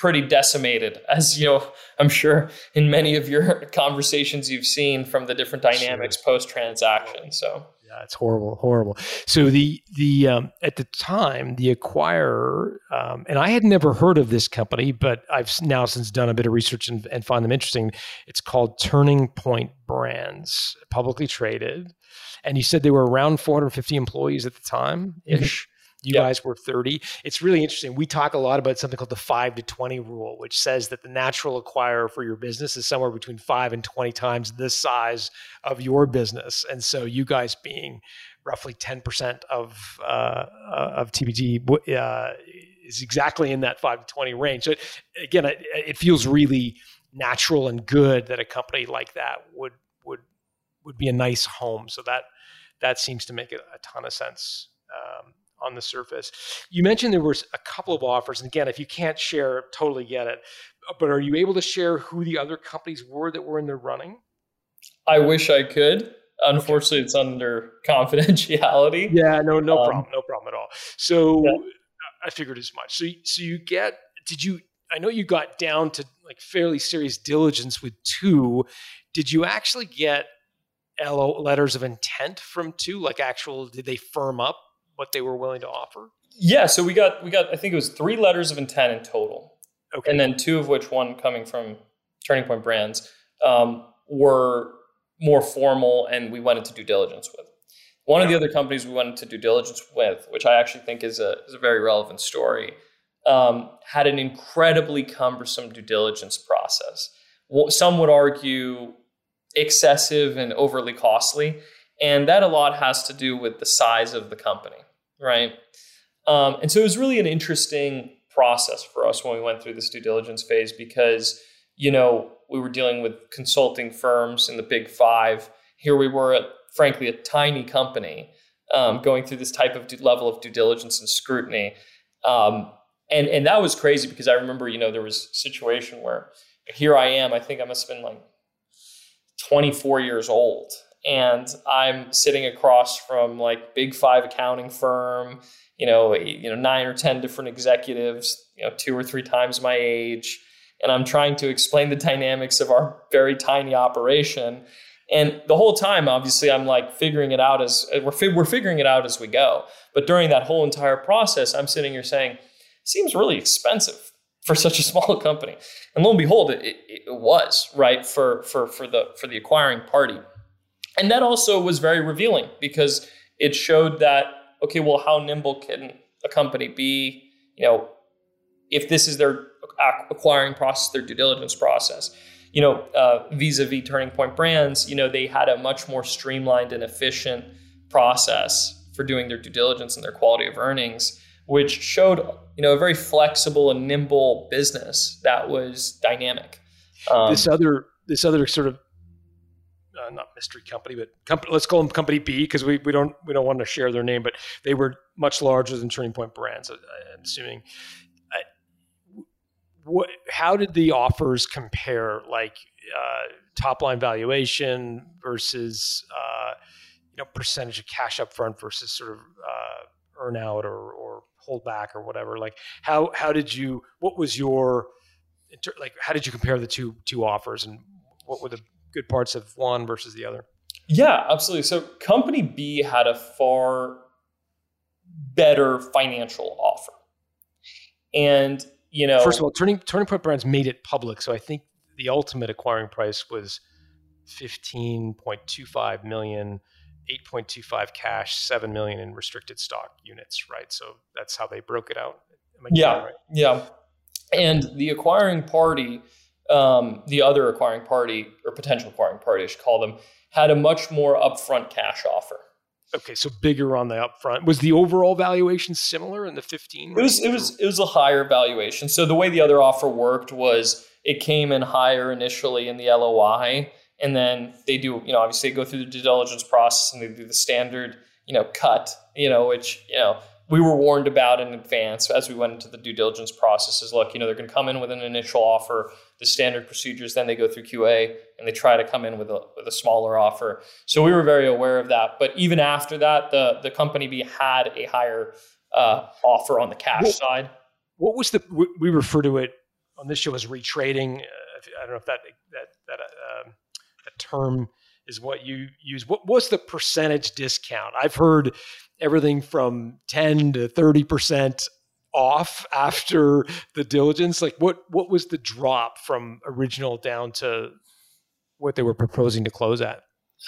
pretty decimated, as you know, I'm sure in many of your conversations you've seen from the different dynamics sure. post transaction. So yeah, it's horrible, horrible. So the the um, at the time the acquirer, um, and I had never heard of this company, but I've now since done a bit of research and, and find them interesting. It's called Turning Point Brands, publicly traded, and you said they were around 450 employees at the time ish. You yep. guys were 30. It's really interesting. We talk a lot about something called the 5 to 20 rule, which says that the natural acquirer for your business is somewhere between 5 and 20 times the size of your business. And so you guys being roughly 10% of uh, of TPG uh, is exactly in that 5 to 20 range. So again, it, it feels really natural and good that a company like that would would would be a nice home. So that that seems to make a, a ton of sense. Um, on the surface. You mentioned there was a couple of offers, and again, if you can't share, totally get it. But are you able to share who the other companies were that were in the running? I wish I could. Unfortunately, okay. it's under confidentiality. Yeah, no, no um, problem, no problem at all. So yeah. I figured as much. So, so you get? Did you? I know you got down to like fairly serious diligence with two. Did you actually get LO letters of intent from two? Like actual? Did they firm up what they were willing to offer? Yeah, so we got we got I think it was three letters of intent in total. Okay. And then two of which one coming from Turning Point Brands. Um, were more formal and we went into due diligence with. One of the other companies we went into due diligence with, which I actually think is a, is a very relevant story, um, had an incredibly cumbersome due diligence process. Some would argue excessive and overly costly. And that a lot has to do with the size of the company, right? Um, and so it was really an interesting process for us when we went through this due diligence phase because, you know, we were dealing with consulting firms in the big five. Here we were at, frankly, a tiny company um, going through this type of level of due diligence and scrutiny. Um, and, and that was crazy because I remember, you know, there was a situation where here I am, I think I must have been like 24 years old and I'm sitting across from like big five accounting firm, you know, you know, nine or 10 different executives, you know, two or three times my age. And I'm trying to explain the dynamics of our very tiny operation. And the whole time, obviously, I'm like figuring it out as uh, we're, we're figuring it out as we go. But during that whole entire process, I'm sitting here saying, seems really expensive for such a small company. And lo and behold, it, it, was right for for for the for the acquiring party, and that also was very revealing because it showed that okay, well, how nimble can a company be? You know, if this is their acquiring process, their due diligence process. You know, uh, vis-a-vis Turning Point Brands, you know, they had a much more streamlined and efficient process for doing their due diligence and their quality of earnings which showed you know a very flexible and nimble business that was dynamic. Um, this other this other sort of not mystery company, but company, let's call them Company B because we, we don't we don't want to share their name, but they were much larger than Turning Point Brands. I'm assuming. what? How did the offers compare? Like uh, top line valuation versus uh, you know percentage of cash upfront versus sort of uh, earnout or, or hold back or whatever like how how did you what was your like how did you compare the two two offers and what were the good parts of one versus the other yeah absolutely so company b had a far better financial offer and you know first of all turning turning point brands made it public so i think the ultimate acquiring price was 15.25 million 8.25 cash, 7 million in restricted stock units, right? So that's how they broke it out. Yeah. Right? Yeah. And the acquiring party, um, the other acquiring party or potential acquiring party, I should call them, had a much more upfront cash offer. Okay, so bigger on the upfront. Was the overall valuation similar in the 15? It was it was it was a higher valuation. So the way the other offer worked was it came in higher initially in the LOI and then they do you know obviously they go through the due diligence process and they do the standard you know cut you know which you know we were warned about in advance as we went into the due diligence process is look you know they're going to come in with an initial offer the standard procedures then they go through qa and they try to come in with a, with a smaller offer so we were very aware of that but even after that the, the company b had a higher uh, offer on the cash what, side what was the we refer to it on this show as retrading uh, i don't know if that that that uh, um, term is what you use. What what's the percentage discount? I've heard everything from 10 to 30% off after the diligence. Like what what was the drop from original down to what they were proposing to close at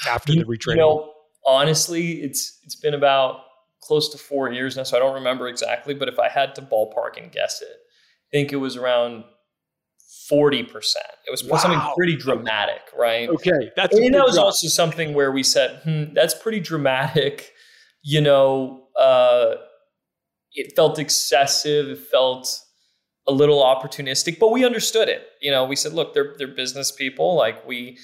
after you, the retrading? You know, honestly, it's it's been about close to four years now, so I don't remember exactly, but if I had to ballpark and guess it, I think it was around 40%. It was wow. something pretty dramatic, right? Okay. That's and that was also something where we said, hmm, that's pretty dramatic. You know, uh, it felt excessive. It felt a little opportunistic, but we understood it. You know, we said, look, they're, they're business people. Like we,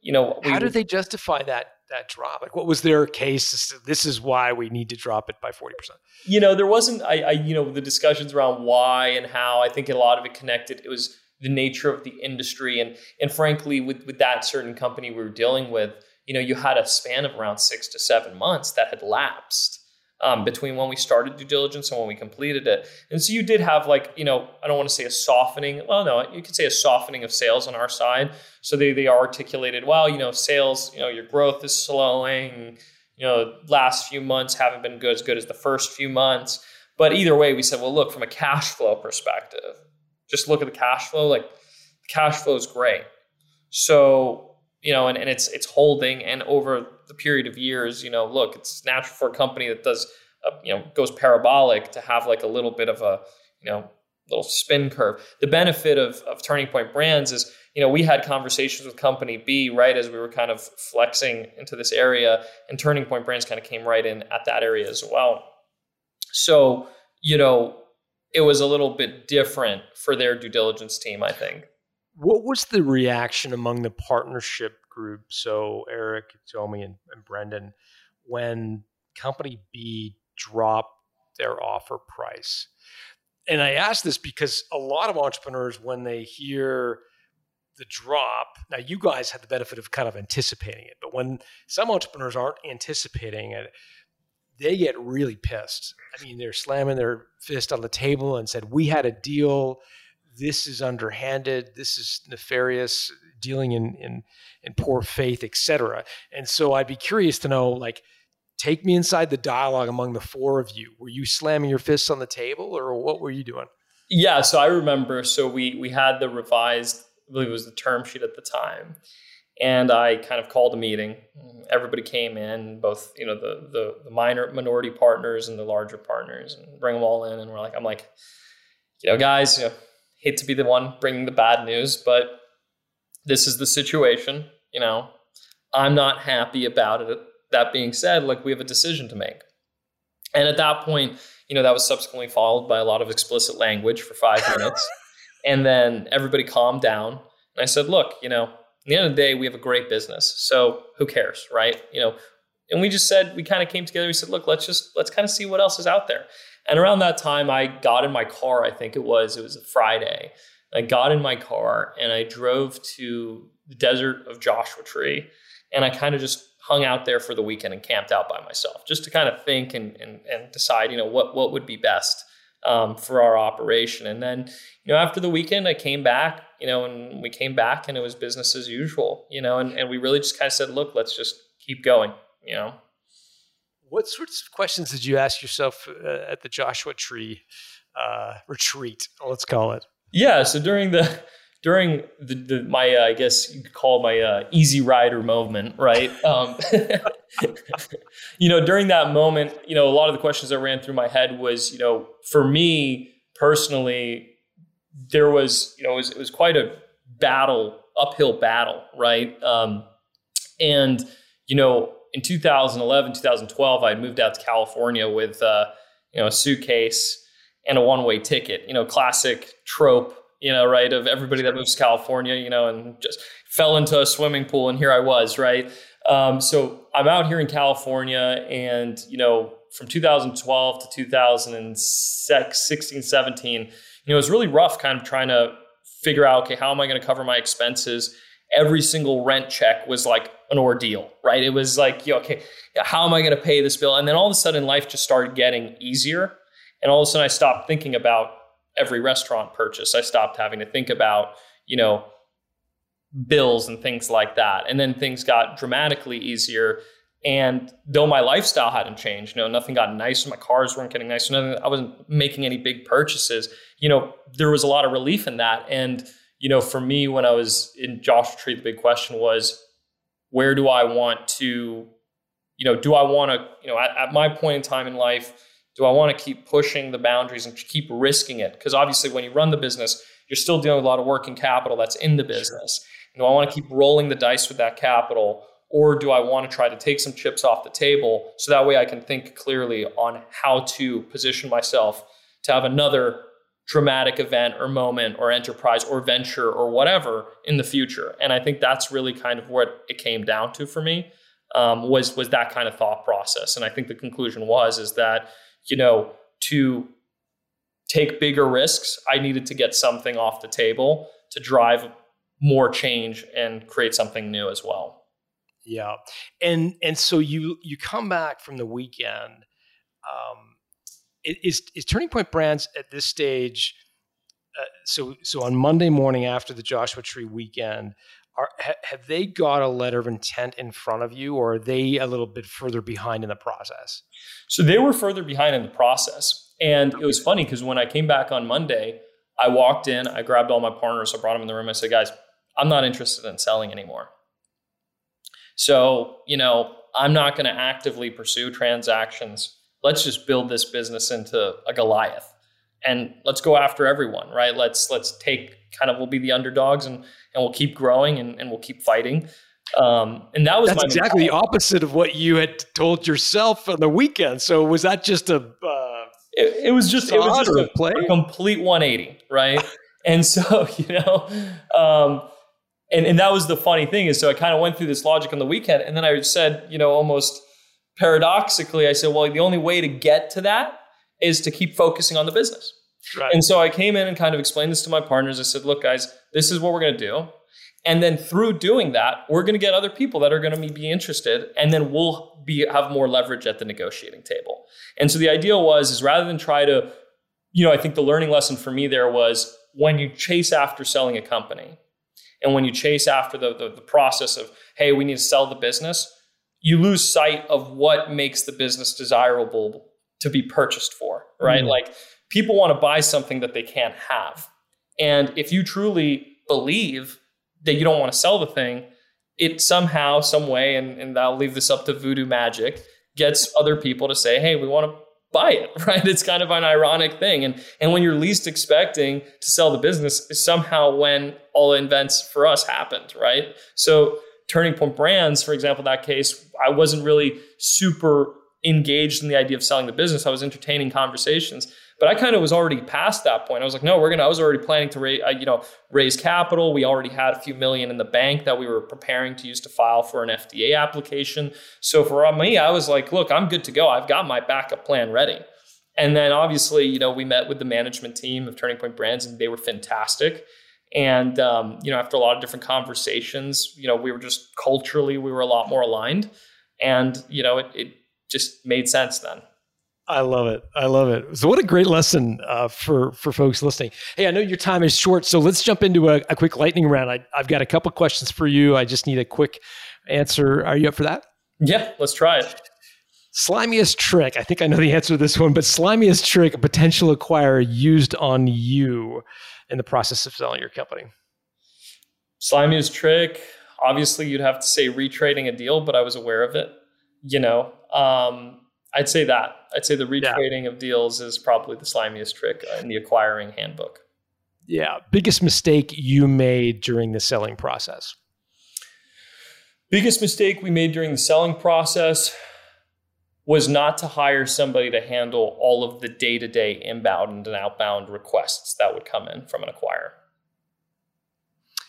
you know, we, how did they justify that that drop? Like, what was their case? This is why we need to drop it by forty percent. You know, there wasn't. I, I, you know, the discussions around why and how. I think a lot of it connected. It was the nature of the industry and and frankly with with that certain company we were dealing with you know you had a span of around six to seven months that had lapsed um, between when we started due diligence and when we completed it and so you did have like you know i don't want to say a softening well no you could say a softening of sales on our side so they, they articulated well you know sales you know your growth is slowing you know last few months haven't been good as good as the first few months but either way we said well look from a cash flow perspective just look at the cash flow. Like the cash flow is great. So you know, and, and it's it's holding. And over the period of years, you know, look, it's natural for a company that does, a, you know, goes parabolic to have like a little bit of a, you know, little spin curve. The benefit of of Turning Point Brands is, you know, we had conversations with Company B right as we were kind of flexing into this area, and Turning Point Brands kind of came right in at that area as well. So, you know, it was a little bit different for their due diligence team, I think. What was the reaction among the partnership group? So Eric, Tommy, and, and Brendan, when Company B dropped their offer price. And I ask this because a lot of entrepreneurs, when they hear the drop, now you guys had the benefit of kind of anticipating it, but when some entrepreneurs aren't anticipating it, they get really pissed. I mean, they're slamming their fist on the table and said, "We had a deal. This is underhanded. This is nefarious, dealing in in, in poor faith, etc." And so, I'd be curious to know, like, take me inside the dialogue among the four of you. Were you slamming your fists on the table, or what were you doing? Yeah, so I remember. So we we had the revised, I believe it was the term sheet at the time, and I kind of called a meeting. Everybody came in, both you know the the, the minor minority partners and the larger partners, and bring them all in. And we're like, I'm like, you know, guys, you know, hate to be the one bringing the bad news, but this is the situation. You know, I'm not happy about it. That being said, like we have a decision to make. And at that point, you know, that was subsequently followed by a lot of explicit language for five minutes. and then everybody calmed down. And I said, look, you know, at the end of the day, we have a great business. So who cares, right? You know, and we just said we kind of came together. We said, look, let's just let's kind of see what else is out there. And around that time, I got in my car. I think it was it was a Friday. I got in my car and I drove to the desert of Joshua Tree, and I kind of just hung out there for the weekend and camped out by myself, just to kind of think and and, and decide, you know, what what would be best um, for our operation. And then, you know, after the weekend, I came back, you know, and we came back and it was business as usual, you know, and, and we really just kind of said, look, let's just keep going, you know. What sorts of questions did you ask yourself uh, at the Joshua Tree uh, retreat? Let's call it. Yeah. So during the during the, the my uh, I guess you could call my uh, easy rider moment, right? Um, you know, during that moment, you know, a lot of the questions that ran through my head was, you know, for me personally, there was, you know, it was, it was quite a battle, uphill battle, right? Um, and you know, in 2011, 2012, I had moved out to California with, uh, you know, a suitcase and a one-way ticket. You know, classic trope you know, right? Of everybody that moves to California, you know, and just fell into a swimming pool, and here I was, right? Um, so I'm out here in California, and you know, from 2012 to 2016, 17, you know, it was really rough, kind of trying to figure out, okay, how am I going to cover my expenses? Every single rent check was like an ordeal, right? It was like, you know, okay, how am I going to pay this bill? And then all of a sudden, life just started getting easier, and all of a sudden, I stopped thinking about every restaurant purchase. I stopped having to think about, you know, bills and things like that. And then things got dramatically easier. And though my lifestyle hadn't changed, you know, nothing got nicer. My cars weren't getting nicer. Nothing, I wasn't making any big purchases. You know, there was a lot of relief in that. And, you know, for me, when I was in Joshua Tree, the big question was, where do I want to, you know, do I want to, you know, at, at my point in time in life, do I want to keep pushing the boundaries and keep risking it? Because obviously, when you run the business, you're still dealing with a lot of working capital that's in the business. Do I want to keep rolling the dice with that capital? Or do I want to try to take some chips off the table so that way I can think clearly on how to position myself to have another dramatic event or moment or enterprise or venture or whatever in the future? And I think that's really kind of what it came down to for me um, was was that kind of thought process. And I think the conclusion was is that you know, to take bigger risks, I needed to get something off the table to drive more change and create something new as well. Yeah, and and so you you come back from the weekend. Um, is is Turning Point Brands at this stage? Uh, so so on Monday morning after the Joshua Tree weekend, are, ha, have they got a letter of intent in front of you, or are they a little bit further behind in the process? So they were further behind in the process, and it was funny because when I came back on Monday, I walked in, I grabbed all my partners, I brought them in the room, I said, "Guys, I'm not interested in selling anymore." So, you know, I'm not going to actively pursue transactions. Let's just build this business into a Goliath and let's go after everyone, right? Let's let's take kind of we'll be the underdogs and and we'll keep growing and, and we'll keep fighting. Um, and that was That's exactly the opposite of what you had told yourself on the weekend. So was that just a uh, it, it, was just it was just a, play? a complete 180, right? and so, you know, um, and, and that was the funny thing is so I kind of went through this logic on the weekend and then I said, you know, almost paradoxically, I said, well, the only way to get to that is to keep focusing on the business. Right. And so I came in and kind of explained this to my partners. I said, look, guys, this is what we're going to do. And then through doing that, we're going to get other people that are going to be interested, and then we'll be have more leverage at the negotiating table. And so the idea was is rather than try to, you know, I think the learning lesson for me there was when you chase after selling a company, and when you chase after the, the, the process of, hey, we need to sell the business, you lose sight of what makes the business desirable to be purchased for, right? Mm-hmm. Like people want to buy something that they can't have. And if you truly believe that you don't want to sell the thing, it somehow, some way, and, and I'll leave this up to voodoo magic, gets other people to say, hey, we want to buy it, right? It's kind of an ironic thing. And and when you're least expecting to sell the business is somehow when all the events for us happened, right? So Turning Point Brands, for example, that case, I wasn't really super engaged in the idea of selling the business. I was entertaining conversations, but I kind of was already past that point. I was like, no, we're gonna. I was already planning to raise, uh, you know, raise capital. We already had a few million in the bank that we were preparing to use to file for an FDA application. So for me, I was like, look, I'm good to go. I've got my backup plan ready. And then obviously, you know, we met with the management team of Turning Point Brands, and they were fantastic. And um, you know, after a lot of different conversations, you know, we were just culturally we were a lot more aligned, and you know, it, it just made sense then. I love it. I love it. So, what a great lesson uh, for for folks listening. Hey, I know your time is short, so let's jump into a, a quick lightning round. I, have got a couple questions for you. I just need a quick answer. Are you up for that? Yeah, let's try it. Slimiest trick. I think I know the answer to this one, but slimiest trick a potential acquirer used on you in the process of selling your company. Slimiest trick. Obviously, you'd have to say retrading a deal, but I was aware of it you know, um, I'd say that. I'd say the retrading yeah. of deals is probably the slimiest trick in the acquiring handbook. Yeah. Biggest mistake you made during the selling process? Biggest mistake we made during the selling process was not to hire somebody to handle all of the day to day inbound and outbound requests that would come in from an acquirer.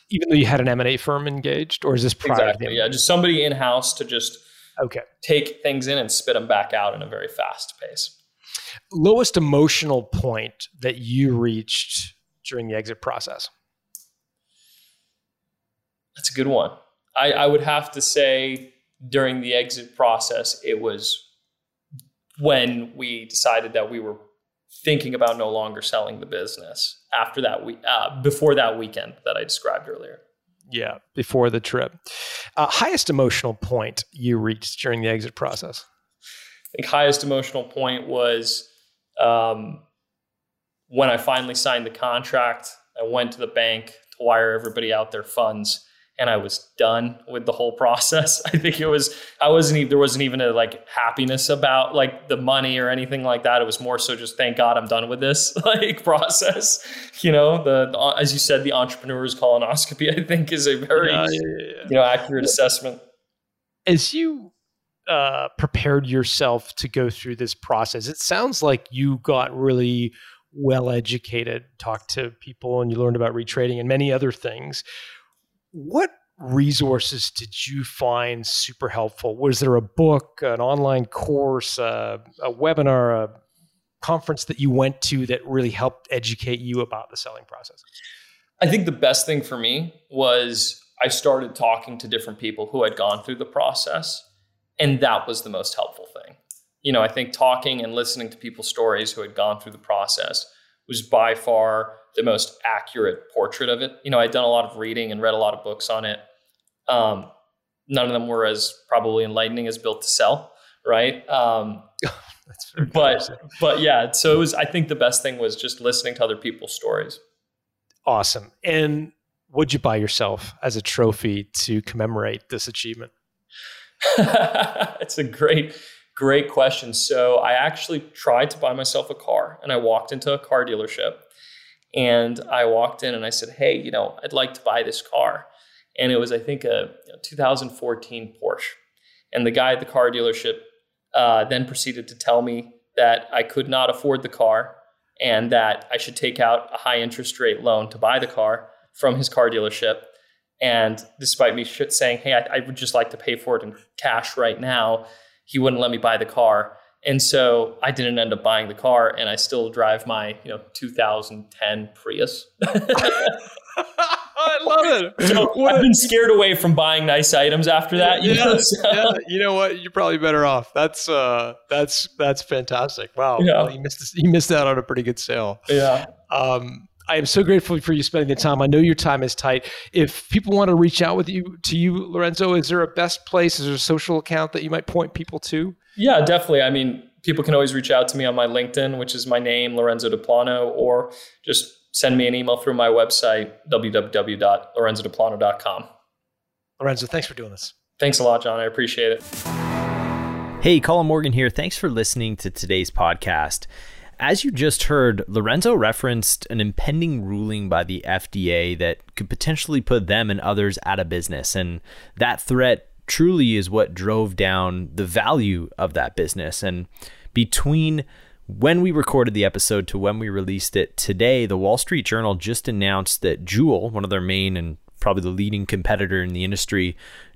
Even though you had an M&A firm engaged, or is this prior? Exactly. Yeah, just somebody in house to just Okay. Take things in and spit them back out in a very fast pace. Lowest emotional point that you reached during the exit process? That's a good one. I, I would have to say during the exit process, it was when we decided that we were thinking about no longer selling the business after that week, uh, before that weekend that I described earlier. Yeah, before the trip. Uh, highest emotional point you reached during the exit process? I think highest emotional point was um, when I finally signed the contract. I went to the bank to wire everybody out their funds and I was done with the whole process. I think it was I wasn't even there wasn't even a like happiness about like the money or anything like that. It was more so just thank God I'm done with this like process. You know, the, the as you said, the entrepreneur's colonoscopy I think is a very yeah, yeah, yeah. you know accurate assessment. As you uh, prepared yourself to go through this process, it sounds like you got really well educated, talked to people, and you learned about retrading and many other things what resources did you find super helpful? Was there a book, an online course, a, webinar, a conference that you went to that really helped educate you about the selling process? I think the best thing for me was I started talking to different people who had gone through the process, and that was the most helpful thing. You know, I think talking and listening to people's stories who had gone through the process was by far the most accurate portrait of it. You know, I'd done a lot of reading and read a lot of books on it. Um, none of them were as probably enlightening as Built to Sell, right? Um, but but yeah, so it was. I think the best thing was just listening to other people's stories. Awesome. And what'd you buy yourself as a trophy to commemorate this achievement? it's a great, great question. So I actually tried to buy myself a car and I walked into a car dealership and I walked in and I said, Hey, you know, I'd like to buy this car. And it was, I think, a 2014 Porsche. And the guy at the car dealership uh, then proceeded to tell me that I could not afford the car and that I should take out a high interest rate loan to buy the car from his car dealership. And despite me saying, hey, I, I would just like to pay for it in cash right now, he wouldn't let me buy the car. And so I didn't end up buying the car, and I still drive my you know 2010 Prius. I love it. So I've been scared away from buying nice items after that. You yeah, know? So, yeah, you know what? You're probably better off. That's uh, that's that's fantastic. Wow, Yeah. well, you missed you missed out on a pretty good sale. yeah. Um, I am so grateful for you spending the time. I know your time is tight. If people want to reach out with you to you, Lorenzo, is there a best place? Is there a social account that you might point people to? Yeah, definitely. I mean, people can always reach out to me on my LinkedIn, which is my name, Lorenzo Deplano, or just send me an email through my website, www.lorenzodeplano.com. Lorenzo, thanks for doing this. Thanks a lot, John. I appreciate it. Hey, Colin Morgan here. Thanks for listening to today's podcast. As you just heard, Lorenzo referenced an impending ruling by the FDA that could potentially put them and others out of business. And that threat truly is what drove down the value of that business. And between when we recorded the episode to when we released it today, the Wall Street Journal just announced that Juul, one of their main and probably the leading competitor in the industry,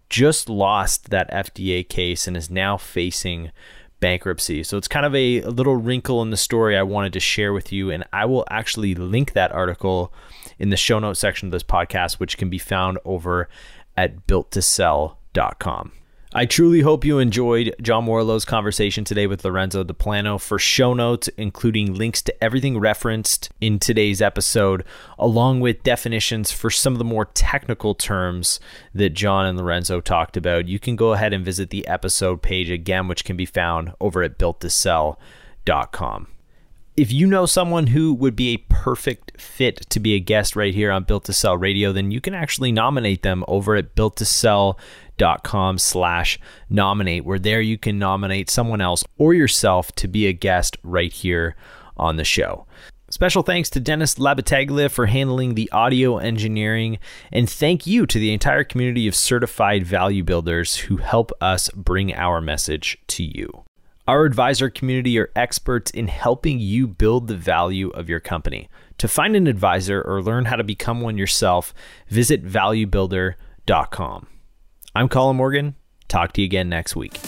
just lost that FDA case and is now facing bankruptcy. So it's kind of a, a, little wrinkle in the story I wanted to share with you. And I will actually link that article in the show notes section of this podcast, which can be found over at builttosell.com. I truly hope you enjoyed John Warrillow's conversation today with Lorenzo Deplano. For show notes, including links to everything referenced in today's episode, along with definitions for some of the more technical terms that John and Lorenzo talked about, you can go ahead and visit the episode page again, which can be found over at builttosell.com. If you know someone who would be a perfect fit to be a guest right here on Built to Sell Radio, then you can actually nominate them over at Built com slash nominate where there you can nominate someone else or yourself to be a guest right here on the show. Special thanks to dennis labataglia for handling the audio engineering and thank you to the entire community of certified value builders who help us bring our message to you. Our advisor community are experts in helping you build the value of your company. To find an advisor or learn how to become one yourself visit valuebuilder.com I'm Colin Morgan. Talk to you again next week.